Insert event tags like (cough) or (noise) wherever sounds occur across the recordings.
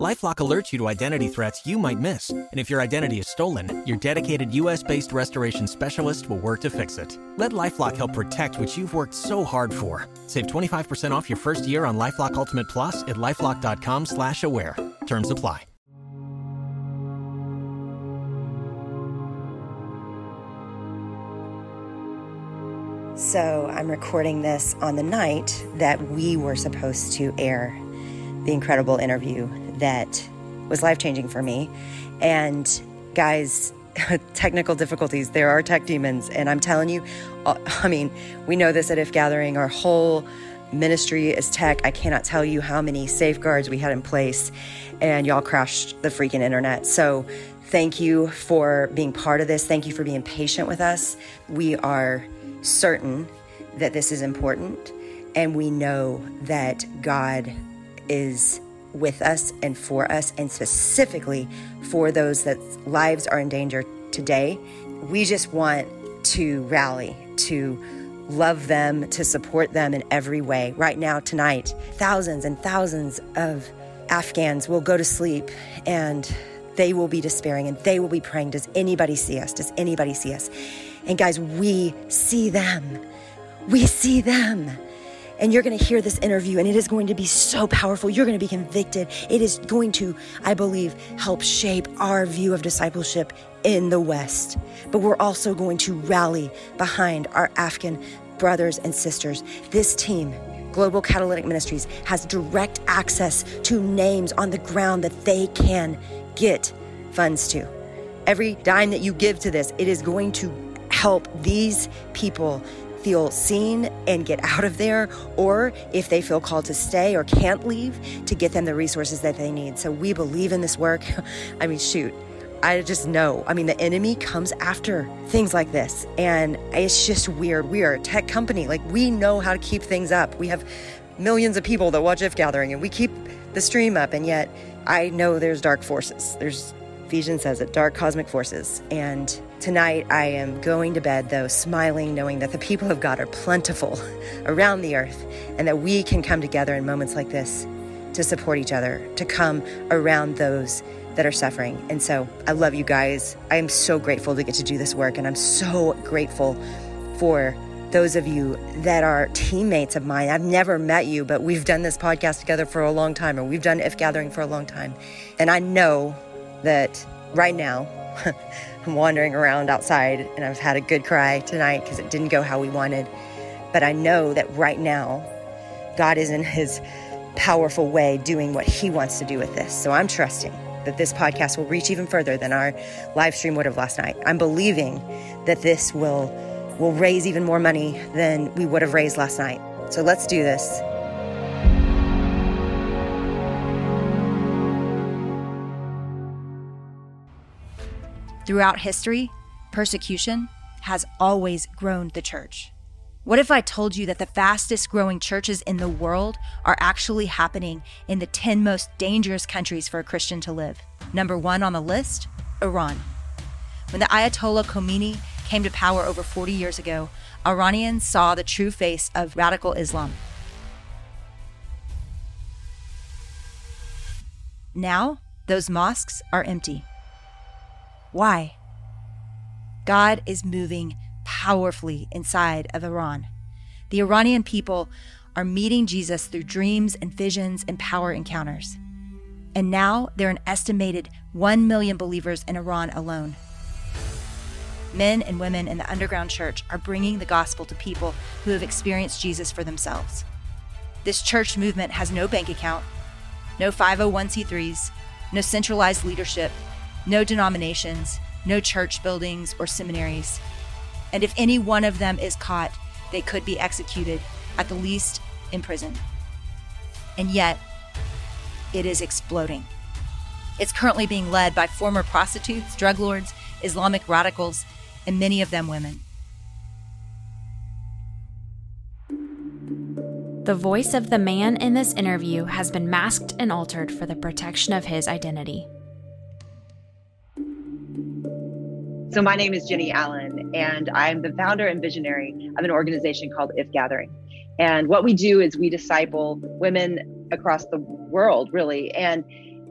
LifeLock alerts you to identity threats you might miss, and if your identity is stolen, your dedicated U.S.-based restoration specialist will work to fix it. Let LifeLock help protect what you've worked so hard for. Save 25% off your first year on LifeLock Ultimate Plus at lifeLock.com/slash-aware. Terms apply. So I'm recording this on the night that we were supposed to air the incredible interview that was life changing for me. And guys, (laughs) technical difficulties, there are tech demons. And I'm telling you, uh, (laughs) I mean, we know this at If Gathering, our whole ministry is tech. I cannot tell you how many safeguards we had in place, and y'all crashed the freaking internet. So, thank you for being part of this. Thank you for being patient with us. We are certain that this is important, and we know that God is with us and for us, and specifically for those that lives are in danger today. We just want to rally, to love them, to support them in every way. Right now, tonight, thousands and thousands of Afghans will go to sleep and they will be despairing and they will be praying Does anybody see us? Does anybody see us? And guys, we see them. We see them. And you're going to hear this interview, and it is going to be so powerful. You're going to be convicted. It is going to, I believe, help shape our view of discipleship in the West. But we're also going to rally behind our Afghan brothers and sisters. This team, Global Catalytic Ministries, has direct access to names on the ground that they can get funds to. Every dime that you give to this, it is going to help these people feel seen and get out of there, or if they feel called to stay or can't leave, to get them the resources that they need. So we believe in this work. (laughs) I mean, shoot. I just know. I mean, the enemy comes after things like this, and it's just weird. We are a tech company. Like, we know how to keep things up. We have millions of people that watch If Gathering, and we keep the stream up, and yet I know there's dark forces. There's Ephesians says it, dark cosmic forces. And tonight I am going to bed, though, smiling, knowing that the people of God are plentiful around the earth and that we can come together in moments like this to support each other, to come around those that are suffering. And so I love you guys. I am so grateful to get to do this work, and I'm so grateful for those of you that are teammates of mine. I've never met you, but we've done this podcast together for a long time, or we've done If Gathering for a long time. And I know that right now (laughs) I'm wandering around outside and I've had a good cry tonight because it didn't go how we wanted. But I know that right now, God is in his powerful way doing what he wants to do with this. So I'm trusting that this podcast will reach even further than our live stream would have last night. I'm believing that this will will raise even more money than we would have raised last night. So let's do this. Throughout history, persecution has always grown the church. What if I told you that the fastest growing churches in the world are actually happening in the 10 most dangerous countries for a Christian to live? Number one on the list Iran. When the Ayatollah Khomeini came to power over 40 years ago, Iranians saw the true face of radical Islam. Now, those mosques are empty. Why? God is moving powerfully inside of Iran. The Iranian people are meeting Jesus through dreams and visions and power encounters. And now there are an estimated 1 million believers in Iran alone. Men and women in the underground church are bringing the gospel to people who have experienced Jesus for themselves. This church movement has no bank account, no 501c3s, no centralized leadership, no denominations, no church buildings or seminaries. And if any one of them is caught, they could be executed, at the least in prison. And yet, it is exploding. It's currently being led by former prostitutes, drug lords, Islamic radicals, and many of them women. The voice of the man in this interview has been masked and altered for the protection of his identity. So, my name is Jennie Allen, and I'm the founder and visionary of an organization called If Gathering. And what we do is we disciple women across the world, really. And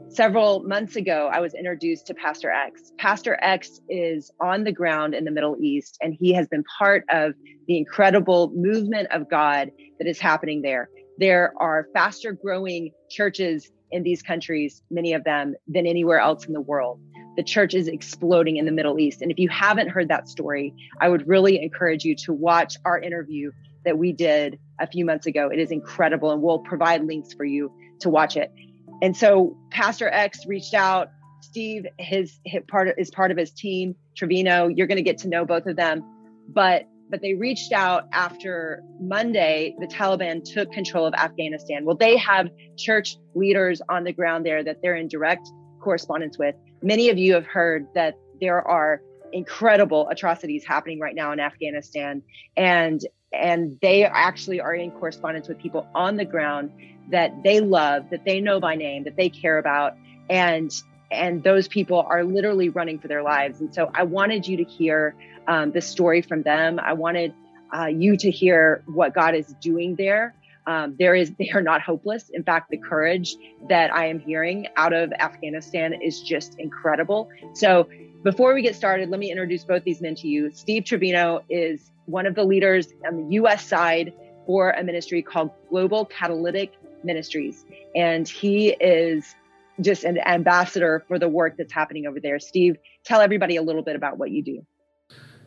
several months ago, I was introduced to Pastor X. Pastor X is on the ground in the Middle East, and he has been part of the incredible movement of God that is happening there. There are faster growing churches in these countries, many of them, than anywhere else in the world the church is exploding in the Middle East. And if you haven't heard that story, I would really encourage you to watch our interview that we did a few months ago. It is incredible, and we'll provide links for you to watch it. And so Pastor X reached out. Steve, his, part is part of his team. Trevino, you're going to get to know both of them, but but they reached out after Monday. The Taliban took control of Afghanistan. Well, they have church leaders on the ground there that they're in direct correspondence with. Many of you have heard that there are incredible atrocities happening right now in Afghanistan. And and they actually are in correspondence with people on the ground that they love that they know by name that they care about. And and those people are literally running for their lives. And so i wanted you to hear um, the story from them. I wanted uh, you to hear what god is doing there um, there is they are not hopeless. In fact, the courage that I am hearing out of Afghanistan is just incredible. So before we get started, let me introduce both these men to you. Steve Trevino is one of the leaders on the U.S. side for a ministry called Global Catalytic Ministries, and he is just an ambassador for the work that's happening over there. Steve, tell everybody a little bit about what you do.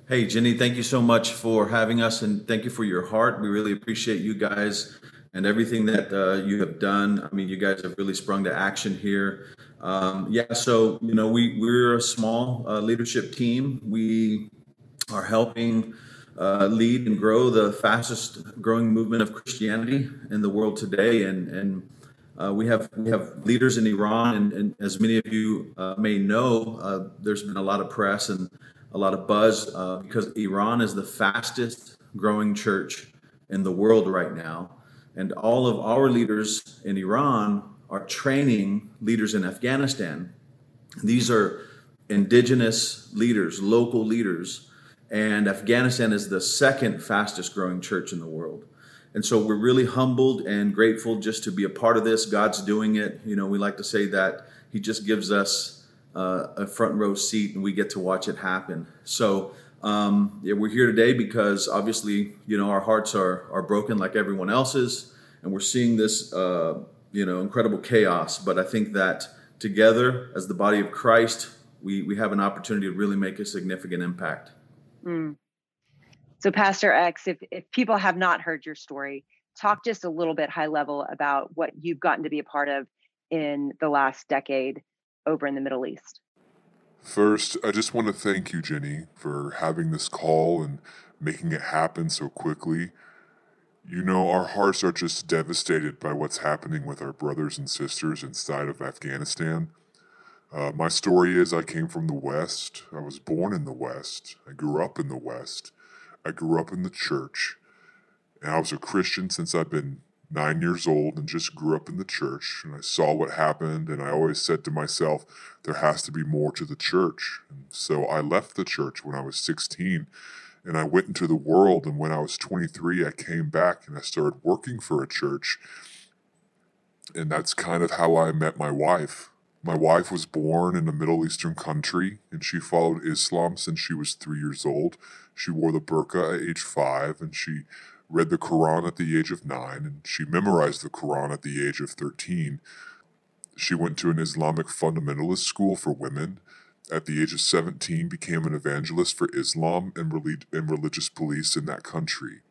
Hey, Jennie, thank you so much for having us and thank you for your heart. We really appreciate you guys and everything that uh, you have done. I mean, you guys have really sprung to action here. Um, yeah, so you know, we we're a small uh, leadership team. We are helping uh, lead and grow the fastest growing movement of Christianity in the world today, and and. Uh, we have we have leaders in Iran, and, and as many of you uh, may know, uh, there's been a lot of press and a lot of buzz uh, because Iran is the fastest growing church in the world right now and all of our leaders in Iran are training leaders in Afghanistan. These are indigenous leaders, local leaders, and Afghanistan is the second fastest growing church in the world. And so we're really humbled and grateful just to be a part of this. God's doing it. You know, we like to say that He just gives us uh, a front row seat and we get to watch it happen. So um, yeah, we're here today because obviously, you know, our hearts are are broken like everyone else's, and we're seeing this, uh, you know, incredible chaos. But I think that together, as the body of Christ, we we have an opportunity to really make a significant impact. Mm. So, Pastor X, if if people have not heard your story, talk just a little bit high level about what you've gotten to be a part of in the last decade over in the Middle East. First, I just want to thank you, Jennie, for having this call and making it happen so quickly. You know, our hearts are just devastated by what's happening with our brothers and sisters inside of Afghanistan. Uh, my story is I came from the West. I was born in the West. I grew up in the West. I grew up in the church. And I was a Christian since I've been nine years old and just grew up in the church and I saw what happened and I always said to myself, there has to be more to the church. And so I left the church when I was 16 and I went into the world and when I was 23 I came back and I started working for a church. And that's kind of how I met my wife. My wife was born in a Middle Eastern country and she followed Islam since she was three years old. She wore the burqa at age five and she read the Quran at the age of nine, and she memorized the Quran at the age of 13. She went to an Islamic fundamentalist school for women. At the age of 17, became an evangelist for Islam and, relig- and religious police in that country.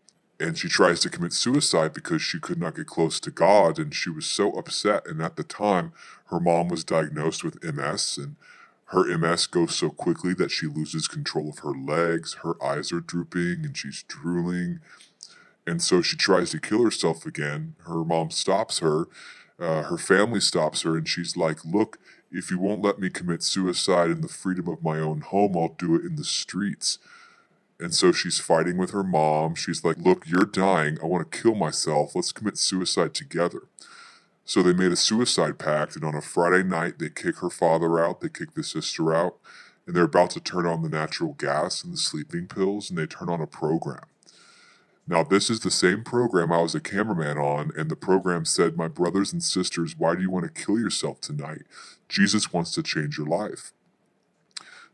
And she tries to commit suicide because she could not get close to God, and she was so upset. And at the time, her mom was diagnosed with MS, and her MS goes so quickly that she loses control of her legs, her eyes are drooping, and she's drooling. And so she tries to kill herself again. Her mom stops her. Uh, her family stops her, and she's like, Look, if you won't let me commit suicide in the freedom of my own home, I'll do it in the streets. And so she's fighting with her mom. She's like, Look, you're dying. I want to kill myself. Let's commit suicide together. So they made a suicide pact, and on a Friday night, they kick her father out, they kick the sister out, and they're about to turn on the natural gas and the sleeping pills, and they turn on a program. Now, this is the same program I was a cameraman on, and the program said, My brothers and sisters, why do you want to kill yourself tonight? Jesus wants to change your life.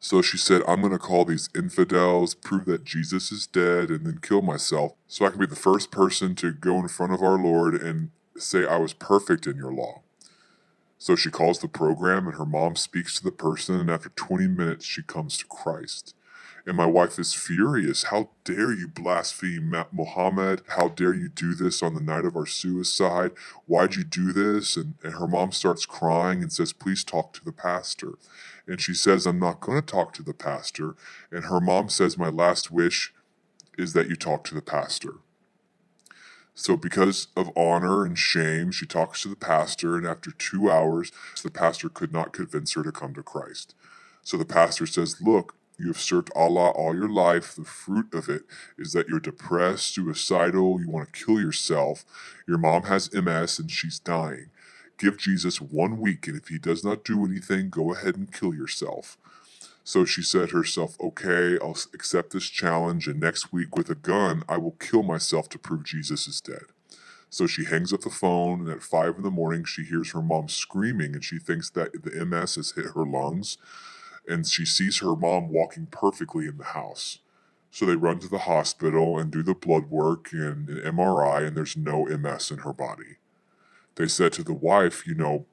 So she said, I'm going to call these infidels, prove that Jesus is dead, and then kill myself so I can be the first person to go in front of our Lord and say I was perfect in your law. So she calls the program, and her mom speaks to the person, and after 20 minutes, she comes to Christ. And my wife is furious. How dare you blaspheme Muhammad? How dare you do this on the night of our suicide? Why'd you do this? And, and her mom starts crying and says, Please talk to the pastor. And she says, I'm not going to talk to the pastor. And her mom says, My last wish is that you talk to the pastor. So, because of honor and shame, she talks to the pastor, and after two hours, the pastor could not convince her to come to Christ. So the pastor says, Look, you have served Allah all your life. The fruit of it is that you're depressed, suicidal, you want to kill yourself. Your mom has MS and she's dying. Give Jesus one week, and if he does not do anything, go ahead and kill yourself. So she said herself, Okay, I'll accept this challenge, and next week with a gun, I will kill myself to prove Jesus is dead. So she hangs up the phone, and at five in the morning, she hears her mom screaming, and she thinks that the MS has hit her lungs and she sees her mom walking perfectly in the house. So they run to the hospital and do the blood work and an MRI, and there's no MS in her body. They said to the wife, you know,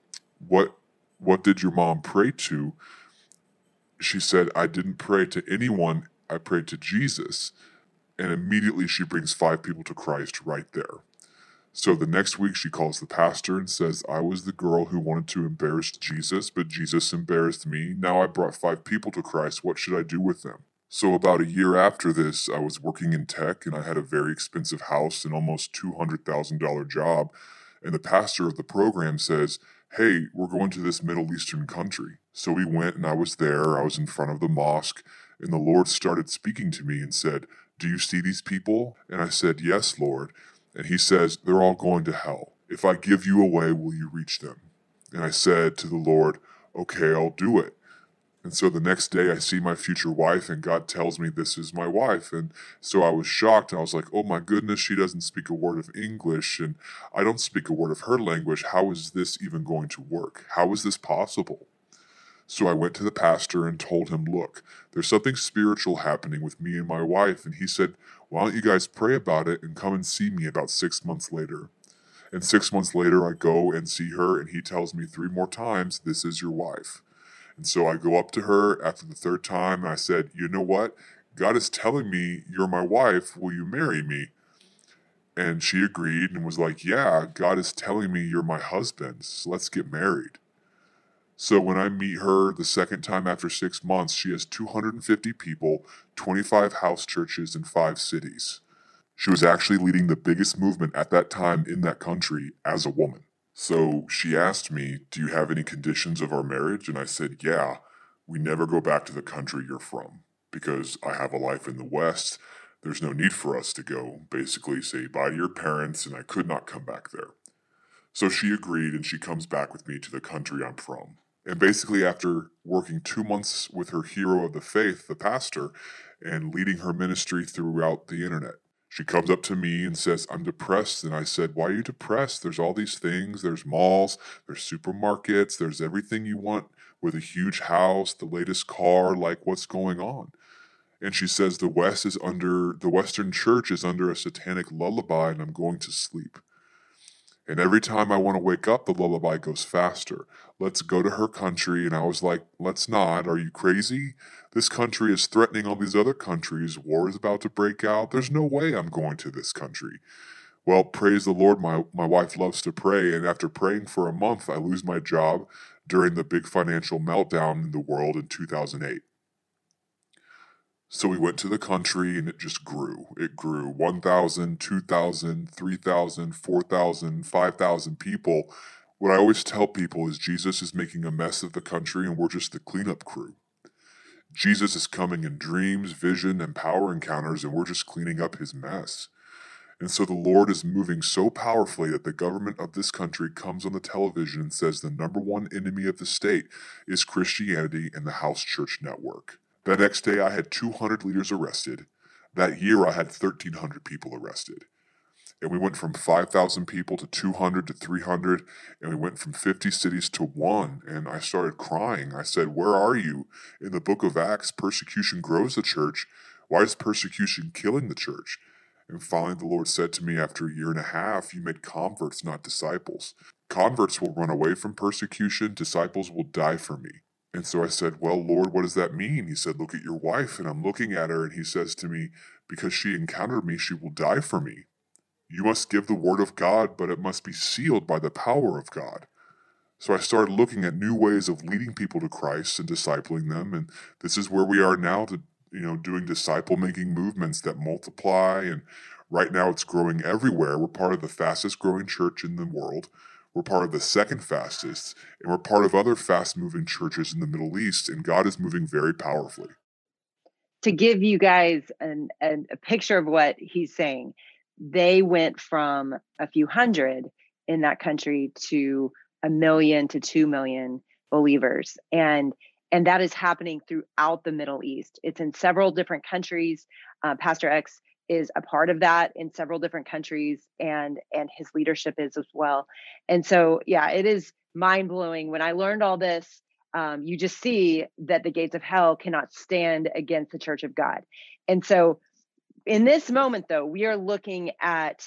what what did your mom pray to? She said, I didn't pray to anyone, I prayed to Jesus. And immediately she brings five people to Christ right there. So the next week, she calls the pastor and says, I was the girl who wanted to embarrass Jesus, but Jesus embarrassed me. Now I brought five people to Christ. What should I do with them? So, about a year after this, I was working in tech and I had a very expensive house and almost $200,000 job. And the pastor of the program says, Hey, we're going to this Middle Eastern country. So we went and I was there. I was in front of the mosque, and the Lord started speaking to me and said, Do you see these people? And I said, Yes, Lord. And he says, They're all going to hell. If I give you away, will you reach them? And I said to the Lord, Okay, I'll do it. And so the next day I see my future wife, and God tells me this is my wife. And so I was shocked. I was like, oh my goodness, she doesn't speak a word of English, and I don't speak a word of her language. How is this even going to work? How is this possible? So I went to the pastor and told him, Look, there's something spiritual happening with me and my wife. And he said, Why don't you guys pray about it and come and see me about six months later? And six months later, I go and see her, and he tells me three more times, This is your wife. And so I go up to her after the third time, and I said, You know what? God is telling me you're my wife. Will you marry me? And she agreed and was like, Yeah, God is telling me you're my husband. So let's get married. So when I meet her the second time after six months, she has 250 people, 25 house churches in five cities. She was actually leading the biggest movement at that time in that country as a woman. So she asked me, Do you have any conditions of our marriage? And I said, Yeah, we never go back to the country you're from because I have a life in the West. There's no need for us to go, basically, say bye to your parents, and I could not come back there. So she agreed, and she comes back with me to the country I'm from. And basically, after working two months with her hero of the faith, the pastor, and leading her ministry throughout the internet, she comes up to me and says, I'm depressed. And I said, Why are you depressed? There's all these things. There's malls, there's supermarkets, there's everything you want with a huge house, the latest car. Like, what's going on? And she says, The West is under, the Western church is under a satanic lullaby, and I'm going to sleep. And every time I want to wake up, the lullaby goes faster. Let's go to her country. And I was like, let's not. Are you crazy? This country is threatening all these other countries. War is about to break out. There's no way I'm going to this country. Well, praise the Lord, my, my wife loves to pray. And after praying for a month, I lose my job during the big financial meltdown in the world in 2008. So we went to the country and it just grew. It grew 1,000, 2,000, 3,000, 4,000, 5,000 people. What I always tell people is Jesus is making a mess of the country and we're just the cleanup crew. Jesus is coming in dreams, vision, and power encounters, and we're just cleaning up his mess. And so the Lord is moving so powerfully that the government of this country comes on the television and says the number one enemy of the state is Christianity and the house church network. The next day, I had 200 leaders arrested. That year, I had 1,300 people arrested. And we went from 5,000 people to 200 to 300, and we went from 50 cities to one. And I started crying. I said, Where are you? In the book of Acts, persecution grows the church. Why is persecution killing the church? And finally, the Lord said to me after a year and a half, You made converts, not disciples. Converts will run away from persecution, disciples will die for me. And so I said, Well, Lord, what does that mean? He said, Look at your wife. And I'm looking at her, and he says to me, Because she encountered me, she will die for me. You must give the word of God, but it must be sealed by the power of God. So I started looking at new ways of leading people to Christ and discipling them. And this is where we are now to you know, doing disciple making movements that multiply. And right now it's growing everywhere. We're part of the fastest growing church in the world. We're part of the second fastest, and we're part of other fast moving churches in the Middle East. And God is moving very powerfully. To give you guys an, an, a picture of what he's saying, they went from a few hundred in that country to a million to two million believers. And and that is happening throughout the Middle East. It's in several different countries. Uh, Pastor X is a part of that in several different countries, and and his leadership is as well. And so, yeah, it is mind blowing. When I learned all this, um, you just see that the gates of hell cannot stand against the Church of God. And so, in this moment, though, we are looking at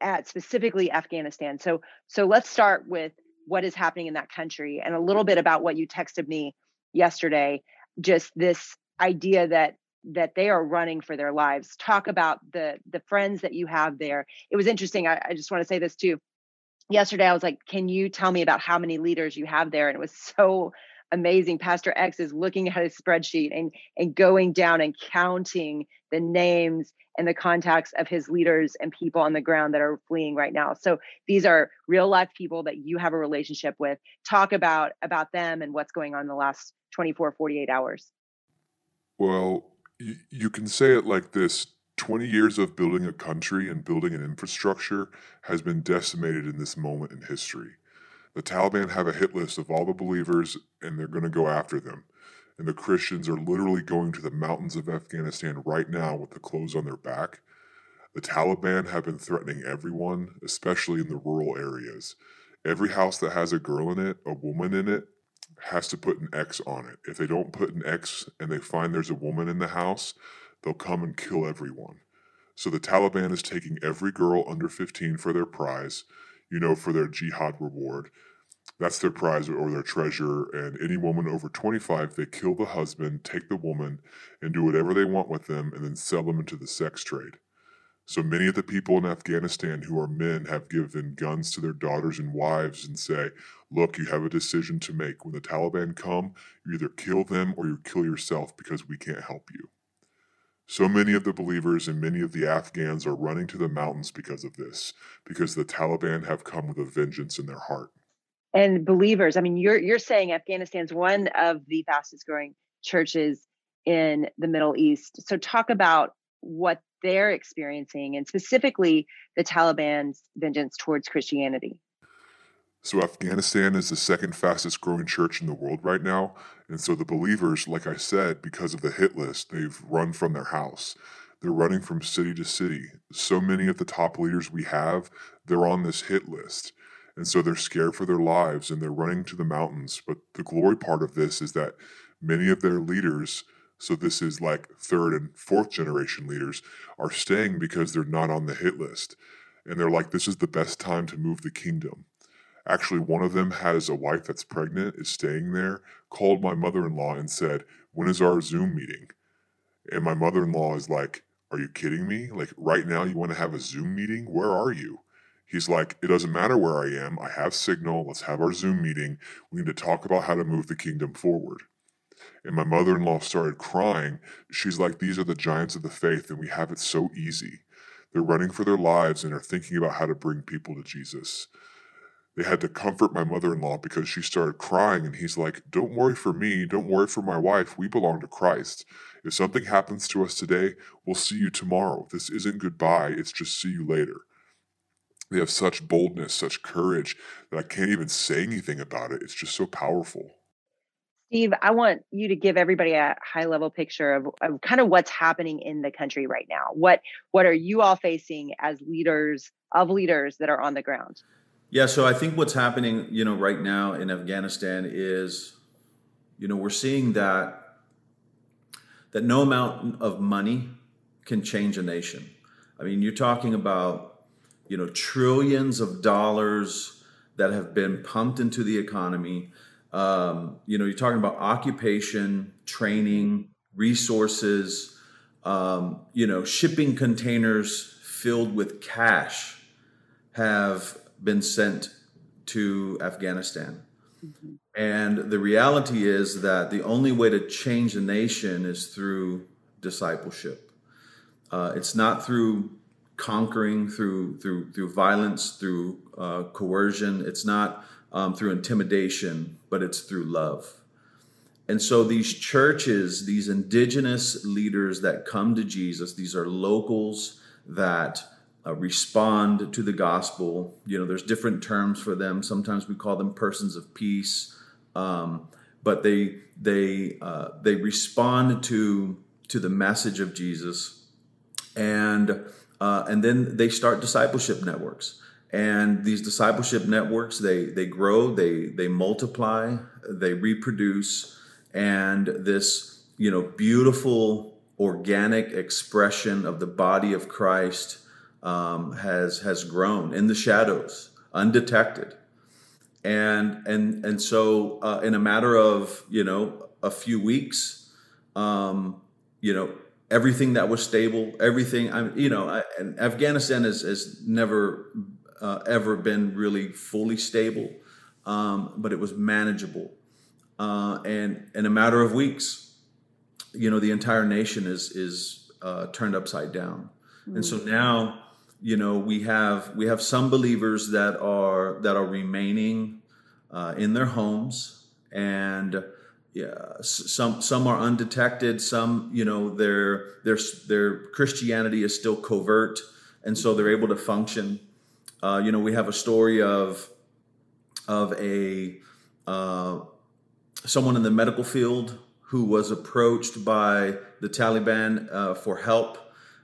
at specifically Afghanistan. So so let's start with what is happening in that country and a little bit about what you texted me yesterday just this idea that that they are running for their lives. Talk about the the friends that you have there. It was interesting I, I just want to say this too. Yesterday i was like can you tell me about how many leaders you have there? And it was so amazing. Pastor x is looking at his spreadsheet and and going down and counting the names and the contacts of his leaders and people on the ground that are fleeing right now. So these are real life people that you have a relationship with. Talk about about them and what's going on in the last 24, 48 hours? Well, you can say it like this 20 years of building a country and building an infrastructure has been decimated in this moment in history. The Taliban have a hit list of all the believers and they're going to go after them. And the Christians are literally going to the mountains of Afghanistan right now with the clothes on their back. The Taliban have been threatening everyone, especially in the rural areas. Every house that has a girl in it, a woman in it, has to put an X on it. If they don't put an X and they find there's a woman in the house, they'll come and kill everyone. So the Taliban is taking every girl under 15 for their prize, you know, for their jihad reward. That's their prize or their treasure. And any woman over 25, they kill the husband, take the woman, and do whatever they want with them, and then sell them into the sex trade. So many of the people in Afghanistan who are men have given guns to their daughters and wives and say, Look, you have a decision to make. When the Taliban come, you either kill them or you kill yourself because we can't help you. So many of the believers and many of the Afghans are running to the mountains because of this, because the Taliban have come with a vengeance in their heart. And believers, I mean, you're you're saying Afghanistan's one of the fastest growing churches in the Middle East. So talk about what they're experiencing and specifically the Taliban's vengeance towards Christianity. So, Afghanistan is the second fastest growing church in the world right now. And so, the believers, like I said, because of the hit list, they've run from their house. They're running from city to city. So many of the top leaders we have, they're on this hit list. And so they're scared for their lives and they're running to the mountains. But the glory part of this is that many of their leaders, so this is like third and fourth generation leaders, are staying because they're not on the hit list. And they're like, this is the best time to move the kingdom. Actually, one of them has a wife that's pregnant, is staying there, called my mother in law and said, When is our Zoom meeting? And my mother in law is like, Are you kidding me? Like, right now, you want to have a Zoom meeting? Where are you? He's like, It doesn't matter where I am. I have signal. Let's have our Zoom meeting. We need to talk about how to move the kingdom forward. And my mother in law started crying. She's like, These are the giants of the faith, and we have it so easy. They're running for their lives and are thinking about how to bring people to Jesus. they had to comfort my mother-in-law because she started crying and he's like don't worry for me. Don't worry for my wife. We belong to christ. If something happens to us today we'll see you tomorrow. This isn't goodbye. It's just see you later. They have such boldness such courage that i can't even say anything about it. It's just so powerful Steve, I want you to give everybody a high level picture of, of kind of what's happening in the country right now. What what are you all facing as leaders of leaders that are on the ground? Yeah, so I think what's happening, you know, right now in Afghanistan is, you know, we're seeing that that no amount of money can change a nation. I mean, you're talking about, you know, trillions of dollars that have been pumped into the economy. Um, you know, you're talking about occupation, training, resources, um, you know, shipping containers filled with cash have been sent to Afghanistan. Mm-hmm. And the reality is that the only way to change a nation is through discipleship. Uh, it's not through conquering, through through through violence, through uh, coercion. It's not um, through intimidation, but it's through love. And so these churches, these indigenous leaders that come to Jesus, these are locals that uh, respond to the gospel. You know, there's different terms for them. Sometimes we call them persons of peace, um, but they they uh, they respond to to the message of Jesus, and uh, and then they start discipleship networks. And these discipleship networks they they grow, they they multiply, they reproduce, and this you know beautiful organic expression of the body of Christ um, has has grown in the shadows, undetected, and and and so uh, in a matter of you know a few weeks, um, you know everything that was stable, everything I you know, I, and Afghanistan has has never uh, ever been really fully stable, um, but it was manageable, uh, and in a matter of weeks, you know the entire nation is is uh, turned upside down, mm-hmm. and so now you know we have we have some believers that are that are remaining uh, in their homes and yeah some some are undetected some you know their their their christianity is still covert and so they're able to function uh, you know we have a story of of a uh, someone in the medical field who was approached by the taliban uh, for help.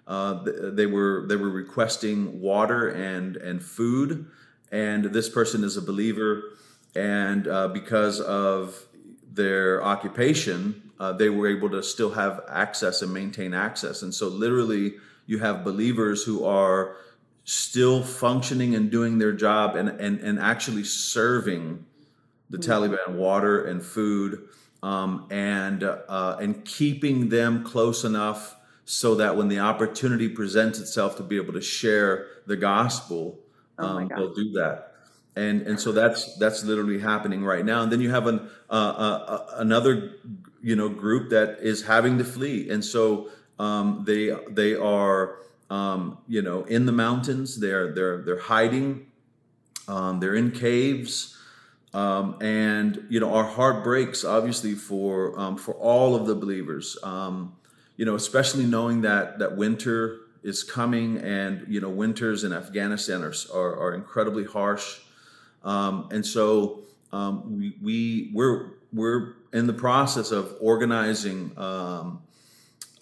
Uh, they were they were requesting water and and food, and this person is a believer, and uh, because of their occupation, uh, they were able to still have access and maintain access. And so, literally, you have believers who are still functioning and doing their job and and, and actually serving the mm-hmm. Taliban water and food um, and uh, and keeping them close enough so that when the opportunity presents itself to be able to share the gospel, oh um, they'll do that. And and so that's that's literally happening right now. And then you have an uh, uh, uh, another you know group that is having to flee, and so um, they they are um, you know in the mountains. They're they're they're hiding. Um, they're in caves. Um, and you know our heart breaks obviously for um, for all of the believers um, you know, especially knowing that that winter is coming, and you know, winters in Afghanistan are are, are incredibly harsh, um, and so we we we're we're in the process of organizing um,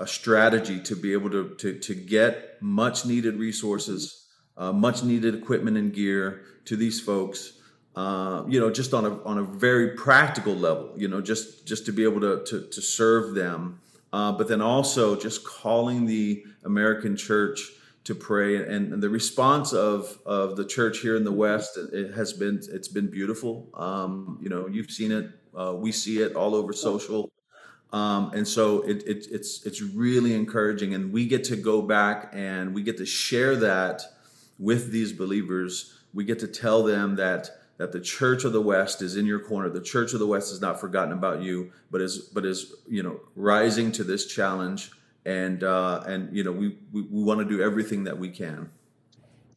a strategy to be able to to, to get much needed resources, uh, much needed equipment and gear to these folks. Uh, you know, just on a on a very practical level, you know, just just to be able to to, to serve them uh, but then also just calling the American church to pray and, and, the response of of the church here in the West it has been it's been beautiful. Um, you know, you've seen it, uh, we see it all over social, um, and so it, it, it's it's really encouraging, and we get to go back and we get to share that with these believers. We get to tell them that that the church of the west is in your corner. The church of the west has not forgotten about you but is but is you know rising to this challenge. And uh and you know we we, we want to do everything that we can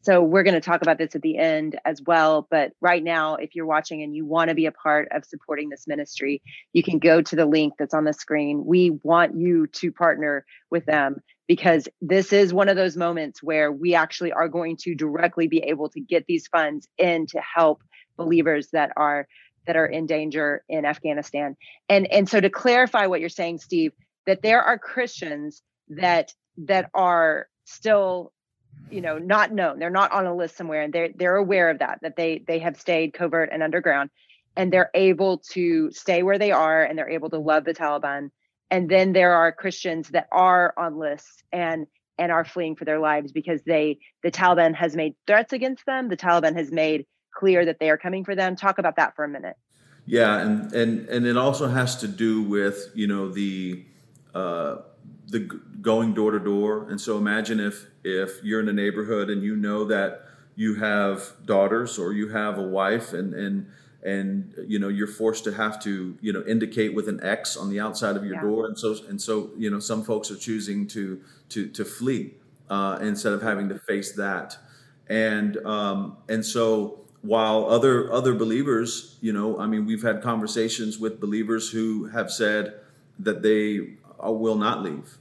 so we're going to talk about this at the end as well. But right now, if you're watching and you want to be a part of supporting this ministry, you can go to the link that's on the screen. We want you to partner with them because this is one of those moments where we actually are going to directly be able to get these funds in to help believers that are that are in danger in Afghanistan. And and so to clarify what you're saying, Steve, that there are Christians that that are still you know not known. They're not on a list somewhere and they're they're aware of that that they they have stayed covert and underground and they're able to stay where they are and they're able to love the taliban. And then there are christians that are on lists and and are fleeing for their lives because they the taliban has made threats against them. The taliban has made clear that they are coming for them. Talk about that for a minute. Yeah and and and it also has to do with you know the uh the going door to door. And so imagine if if you're in a neighborhood and you know that you have daughters or you have a wife and and and you know you're forced to have to you know indicate with an X on the outside of your yeah. door, and so and so you know some folks are choosing to to to flee uh, instead of having to face that, and um, and so while other other believers, you know, I mean, we've had conversations with believers who have said that they will not leave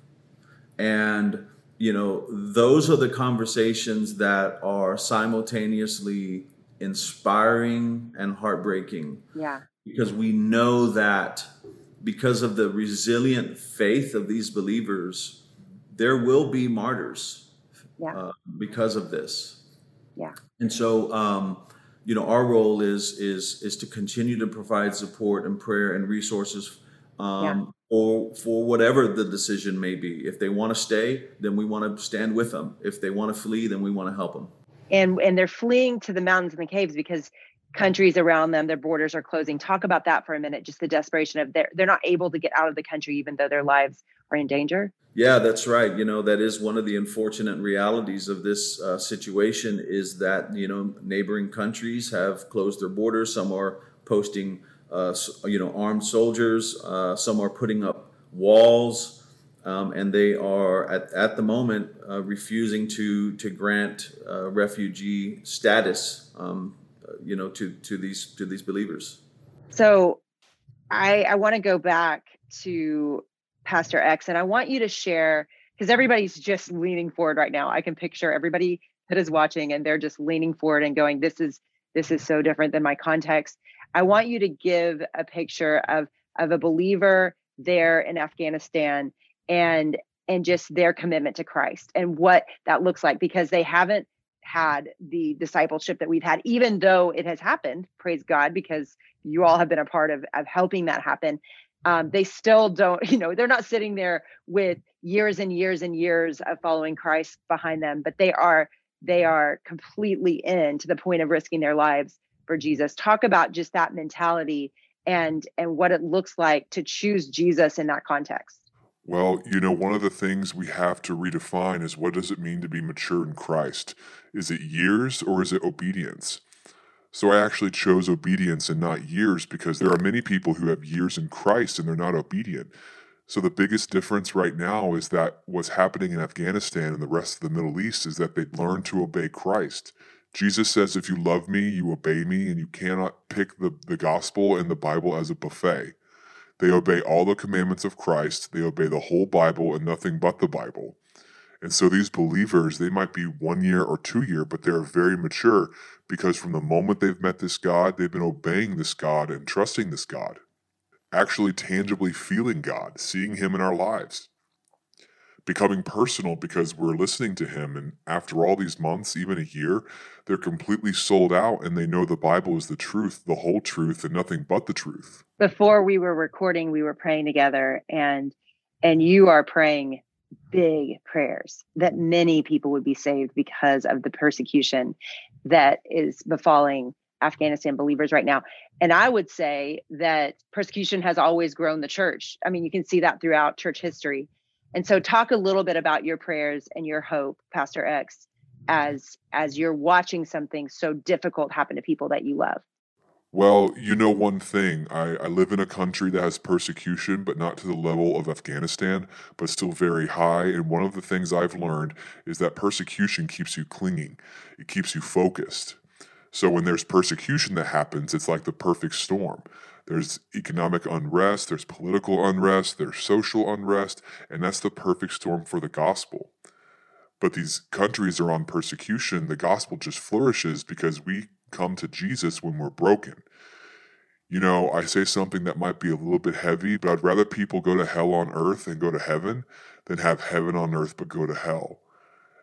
and, you know, those are the conversations that are simultaneously inspiring and heartbreaking. Yeah. Because we know that because of the resilient faith of these believers, there will be martyrs yeah. uh, because of this. Yeah. And so, um, you know, our role is is is to continue to provide support and prayer and resources um, or for whatever the decision may be. If they want to stay, then we want to stand with them. If they want to flee, then we want to help them. And and they're fleeing to the mountains and the caves because countries around them, their borders are closing. Talk about that for a minute. Just the desperation of they're they're not able to get out of the country even though their lives are in danger. Yeah, that's right. You know, that is one of the unfortunate realities of this uh, situation is that you know neighboring countries have closed their borders. Some are posting uh, you know, armed soldiers. Uh, some are putting up walls, um, and they are at, at the moment uh, refusing to to grant uh, refugee status. Um, you know, to to these to these believers. So, I I want to go back to Pastor X, and I want you to share because everybody's just leaning forward right now. I can picture everybody that is watching, and they're just leaning forward and going, "This is." This is so different than my context I want you to give a picture of of a believer there in Afghanistan and and just their commitment to Christ and what that looks like because they haven't had the discipleship that we've had even though it has happened praise god because you all have been a part of of helping that happen. Um, they still don't (laughs) you know they're not sitting there with years and years and years of following christ behind them but they are they are completely in to the point of risking their lives for Jesus. Talk about just that mentality and and what it looks like to choose Jesus in that context. Well, you know, one of the things we have to redefine is what does it mean to be mature in Christ? Is it years or is it obedience? So I actually chose obedience and not years because there are many people who have years in Christ and they're not obedient. So the biggest difference right now is that what's happening in Afghanistan and the rest of the Middle East is that they've learned to obey Christ. Jesus says, If you love me, you obey me, and you cannot pick the, the gospel and the Bible as a buffet. They obey all the commandments of Christ, they obey the whole Bible and nothing but the Bible. And so these believers, they might be one year or two year, but they're very mature because from the moment they've met this God, they've been obeying this God and trusting this God, actually tangibly feeling God, seeing Him in our lives becoming personal because we're listening to him. And after all these months, even a year, they're completely sold out and they know the Bible is the truth, the whole truth, and nothing but the truth. Before we were recording, we were praying together and and you are praying big prayers that many people would be saved because of the persecution that is befalling Afghanistan believers right now. And I would say that persecution has always grown the church. I mean, you can see that throughout church history. And so talk a little bit about your prayers and your hope, Pastor X, mm-hmm. as as you're watching something so difficult happen to people that you love. Well, you know one thing. I, I live in a country that has persecution, but not to the level of Afghanistan, but still very high. And one of the things I've learned is that persecution keeps you clinging, it keeps you focused. So when there's persecution that happens, it's like the perfect storm. There's economic unrest, there's political unrest, there's social unrest, and that's the perfect storm for the gospel. But these countries are on persecution, the gospel just flourishes because we come to Jesus when we're broken. You know, I say something that might be a little bit heavy, but I'd rather people go to hell on earth and go to heaven than have heaven on earth but go to hell.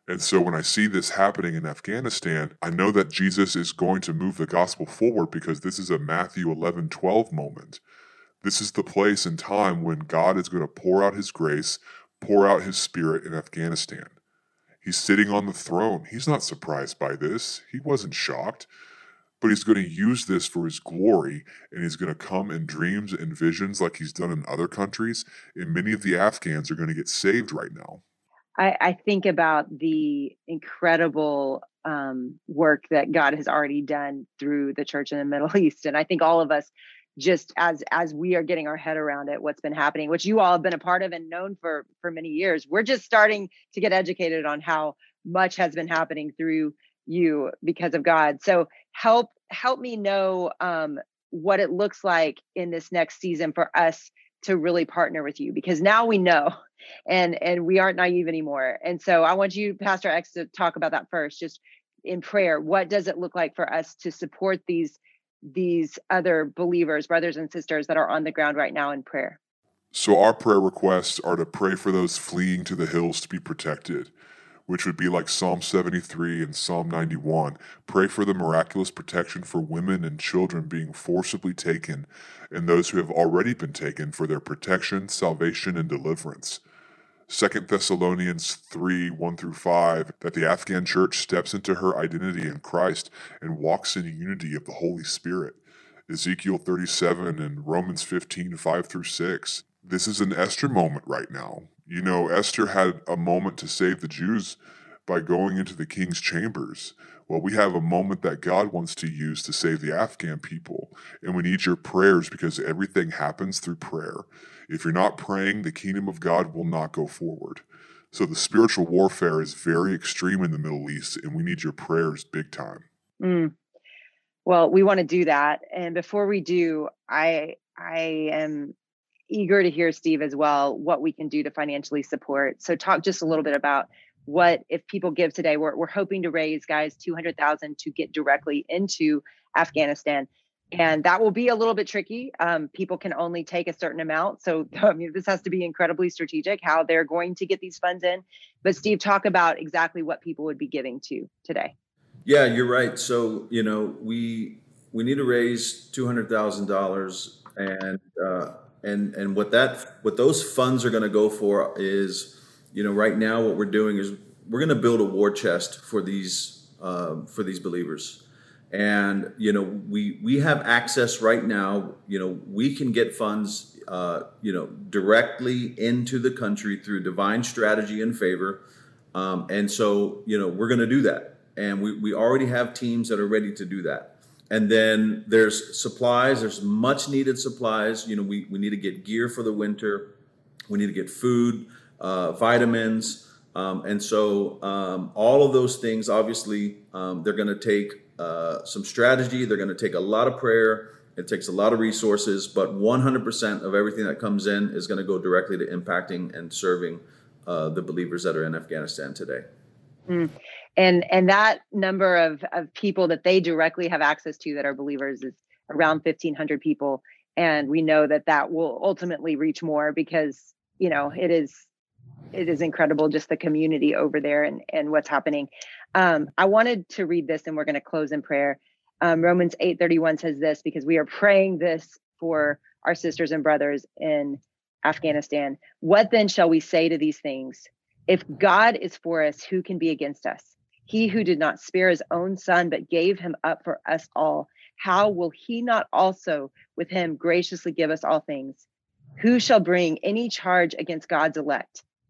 And so when I see this happening in Afghanistan, I know that Jesus is going to move the gospel forward because this is a Matthew 11 12 moment. This is the place and time when God is going to pour out his grace, pour out his spirit in Afghanistan. He's sitting on the throne. He's not surprised by this. He wasn't shocked but he's going to use this for his glory and he's going to come in dreams and visions like he's done in other countries and many of the afghans are going to get saved right now i, I think about the incredible um, work that god has already done through the church in the (laughs) middle east and i think all of us just as as we are getting our head around it what's been happening which you all have been a part of and known for for many years we're just starting to get educated on how much has been happening through you because of God. So help help me know um, what it looks like in this next season for us to really partner with you because now we know and and we aren't naive anymore. And so I want you, Pastor X, to talk about that first, just in prayer. What does it look like for us to support these these other believers, brothers and sisters that are on the ground right now in prayer? So our prayer requests are to pray for those fleeing to the hills to be protected which would be like Psalm 73 and Psalm 91. Pray for the miraculous protection for women and children being forcibly taken, and those who have already been taken for their protection, salvation, and deliverance. 2 Thessalonians 3 1 through 5, that the Afghan church steps into her identity in Christ and walks in unity of the Holy Spirit. Ezekiel 37 and Romans 15 5 through 6. This is an Esther moment right now. You know, Esther had a moment to save the Jews by going into the king's chambers. Well, we have a moment that God wants to use to save the Afghan people. And we need your prayers because everything happens through prayer. If you're not praying, the kingdom of God will not go forward. So the spiritual warfare is very extreme in the Middle East, and we need your prayers big time. Mm. Well, we want to do that. And before we do, I I am eager to hear, Steve, as well, what we can do to financially support. So, talk just a little bit about what if people give today. We're, we're hoping to raise, guys, 200,000 to get directly into Afghanistan. And that will be a little bit tricky. Um, people can only take a certain amount. So, (laughs) I mean, this has to be incredibly strategic how they're going to get these funds in. But, Steve, talk about exactly what people would be giving to today. Yeah, you're right. So, you know, we we need to raise two hundred thousand dollars, and uh, and and what that what those funds are going to go for is you know right now what we're doing is we're going to build a war chest for these uh, for these believers. And you know we we have access right now you know we can get funds uh, you know directly into the country through divine strategy and favor. Um, and so you know we're going to do that. And we, we already have teams that are ready to do that. And then there's supplies there's much needed supplies. You know we, we need to get gear for the winter. We need to get food uh, vitamins. Um, and so um, all of those things obviously um, they're going to take uh, some strategy. They're going to take a lot of prayer. It takes a lot of resources but 100% of everything that comes in is going to go directly to impacting and serving uh, the believers that are in afghanistan today. Mm and and that number of of people that they directly have access to that are believers is around 1500 people. And we know that that will ultimately reach more because you know it is it is incredible just the community over there and and what's happening. Um, i wanted to read this and we're going to close in prayer. Um, romans 8 31 says this because we are praying this for our sisters and brothers in afghanistan. What then shall we say to these things? If god is for us who can be against us? He who did not spare his own son, but gave him up for us all, how will he not also with him graciously give us all things? Who shall bring any charge against God's elect?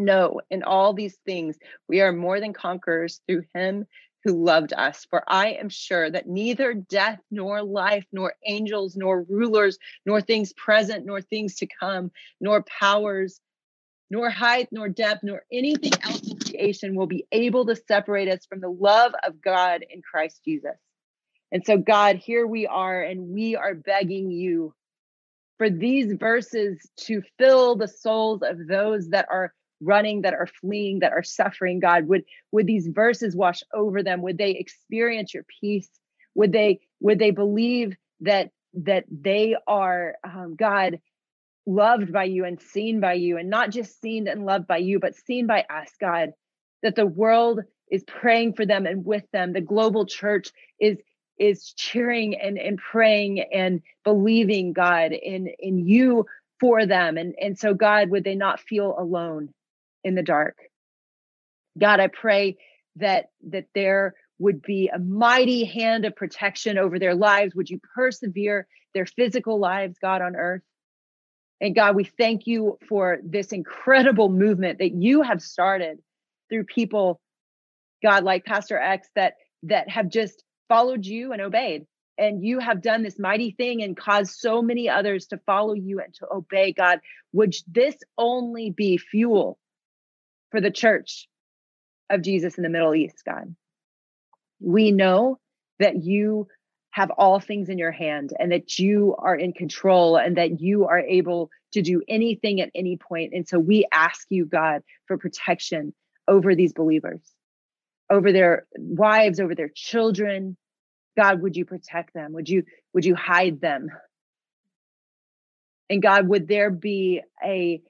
No, in all these things, we are more than conquerors through him who loved us. For I am sure that neither death, nor life, nor angels, nor rulers, nor things present, nor things to come, nor powers, nor height, nor depth, nor anything else in creation will be able to separate us from the love of God in Christ Jesus. And so, God, here we are, and we are begging you for these verses to fill the souls of those that are running that are fleeing that are suffering god would would these verses wash over them? Would they experience your peace? Would they would they believe that that they are um, god loved by you and seen by you and not just seen and loved by you but seen by us god? That the world is praying for them and with them. The global church is is cheering and and praying and believing god in in you for them. And and so god would they not feel alone in the dark. God, I pray that that there would be a mighty hand of protection over their lives. Would you persevere their physical lives, God, on earth? And God, we thank you for this incredible movement that you have started through people, God, like Pastor X, that that have just followed you and obeyed. And you have done this mighty thing and caused so many others to follow you and to obey God. Would this only be fuel for the church of Jesus in the Middle East, God. We know that you have all things in your hand and that you are in control and that you are able to do anything at any point. And so we ask you, God, for protection over these believers, over their wives, over their children. God, would you protect them? Would you would you hide them? And God, would there be a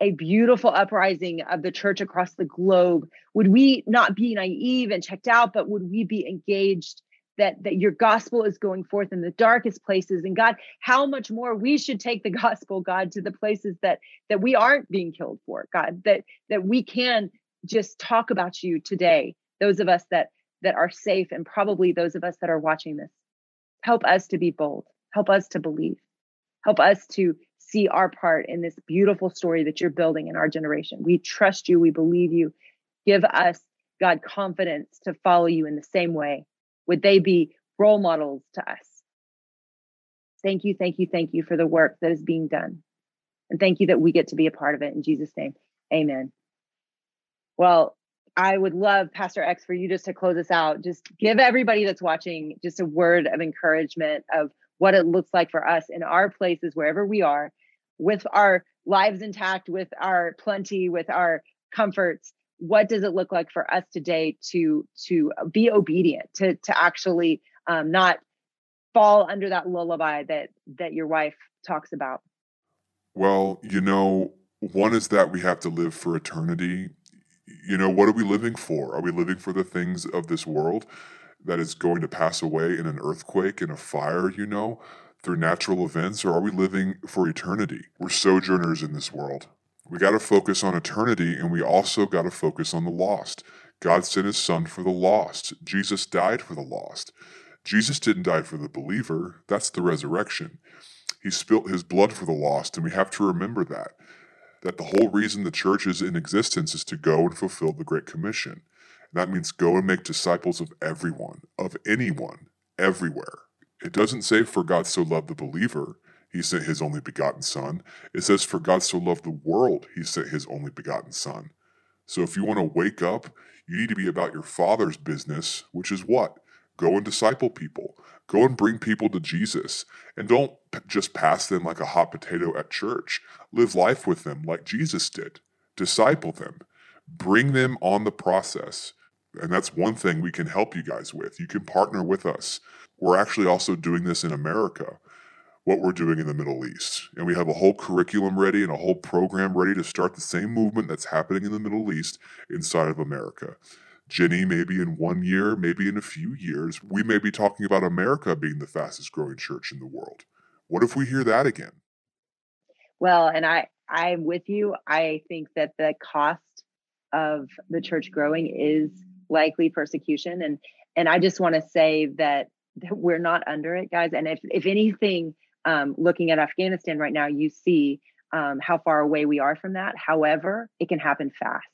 a beautiful uprising of the church across the globe. Would we not be naive and checked out but would we be engaged that that your gospel is going forth in the darkest places? And god how much more we should take the (laughs) gospel god to the places that that we aren't being killed for god that that we can just talk about you today those of us that that are safe and probably those of us that are watching this. Help us to be bold. Help us to believe. Help us to see our part in this beautiful story that you're building in our generation. We trust you. We believe you. Give us, God, confidence to follow you in the same way. Would they be role models to us? Thank you, thank you, thank you for the work that is being done. And thank you that we get to be a part of it. In Jesus' name, amen. Well, I would love, Pastor X, for you just to close us out. Just give everybody that's watching just a word of encouragement of what it looks like for us in our places, wherever we are, with our lives intact, with our plenty, with our comforts. What does it look like for us today to to be obedient, to to actually um, not fall under that lullaby that that your wife talks about? Well, you know, one is that we have to live for eternity. You know, what are we living for? Are we living for the things of this world? That is going to pass away in an earthquake, in a fire, you know, through natural events, or are we living for eternity? We're sojourners in this world. We got to focus on eternity and we also got to focus on the lost. God sent his son for the lost. Jesus died for the lost. Jesus didn't die for the believer. That's the resurrection. He spilt his blood for the lost, and we have to remember that. That the whole reason the church is in existence is to go and fulfill the Great Commission. That means go and make disciples of everyone, of anyone, everywhere. It doesn't say, for God so loved the believer, he sent his only begotten Son. It says, for God so loved the world, he sent his only begotten Son. So if you want to wake up, you need to be about your Father's business, which is what? Go and disciple people. Go and bring people to Jesus. And don't just pass them like a hot potato at church. Live life with them like Jesus did. Disciple them. Bring them on the process. And that's one thing we can help you guys with. You can partner with us. We're actually also doing this in America, what we're doing in the Middle East. And we have a whole curriculum ready and a whole program ready to start the same movement that's happening in the Middle East inside of America. Jennie, maybe in one year, maybe in a few years, we may be talking about America being the fastest growing church in the world. What if we hear that again? Well, and I I'm with you. I think that the cost of the church growing is likely persecution and and I just want to say that, we're not under it, guys. And if if anything, um, looking at Afghanistan right now, you see um, how far away we are from that. However, it can happen fast.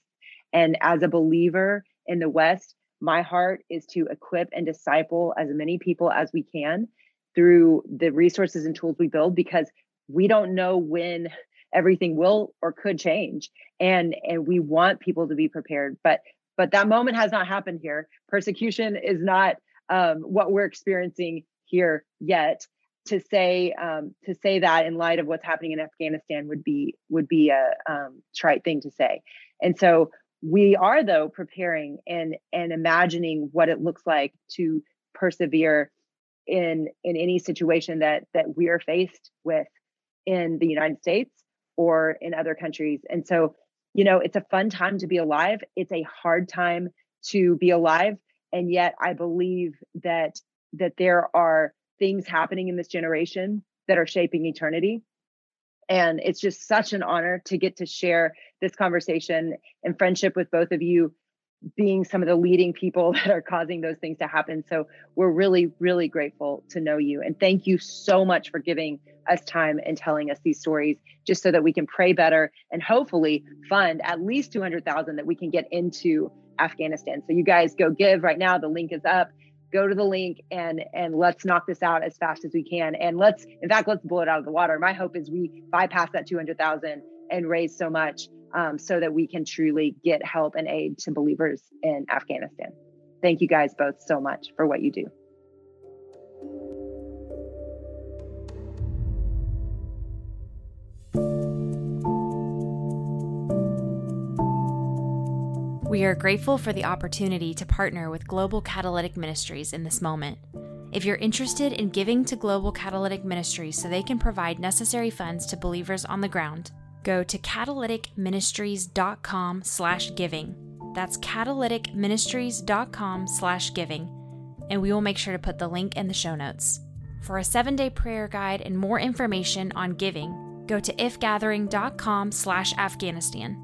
And as a believer in the West, my heart is to equip and disciple as many people as we can through the resources and tools we build because we don't know when everything will or could change and and we want people to be prepared but but that moment has not happened here. Persecution is not um, what we're experiencing here yet. To say um, to say that in light of what's happening in afghanistan would be would be a um, trite thing to say. And so we are though preparing and and imagining what it looks like to persevere in in any situation that that we are faced with in the United States or in other countries. And so, you know, it's a fun time to be alive. It's a hard time to be alive, and yet I believe that that there are things happening in this generation that are shaping eternity and it's just such an honor to get to share this conversation and friendship with both of you, being some of the leading people (laughs) that are causing those things to happen. So we're really, really grateful to know you. And thank you so much for giving us time and telling us these stories just so that we can pray better and hopefully fund at least 200,000 that we can get into Afghanistan. So you guys go give right now. The link is up go to the link and and let's knock this out as fast as we can and let's in fact let's blow it out of the water my hope is we bypass that 200000 and raise so much um, so that we can truly get help and aid to believers in afghanistan thank you guys both so much for what you do We are grateful for the opportunity to partner with Global Catalytic Ministries in this moment. If you're interested in giving to Global Catalytic Ministries so they can provide necessary funds to believers on the ground, go to catalyticministries.com slash giving. That's catalyticministries.com slash giving. and we will make sure to put the link in the show notes. For a 7-day prayer guide and more information on giving, go to ifgathering.com/afghanistan.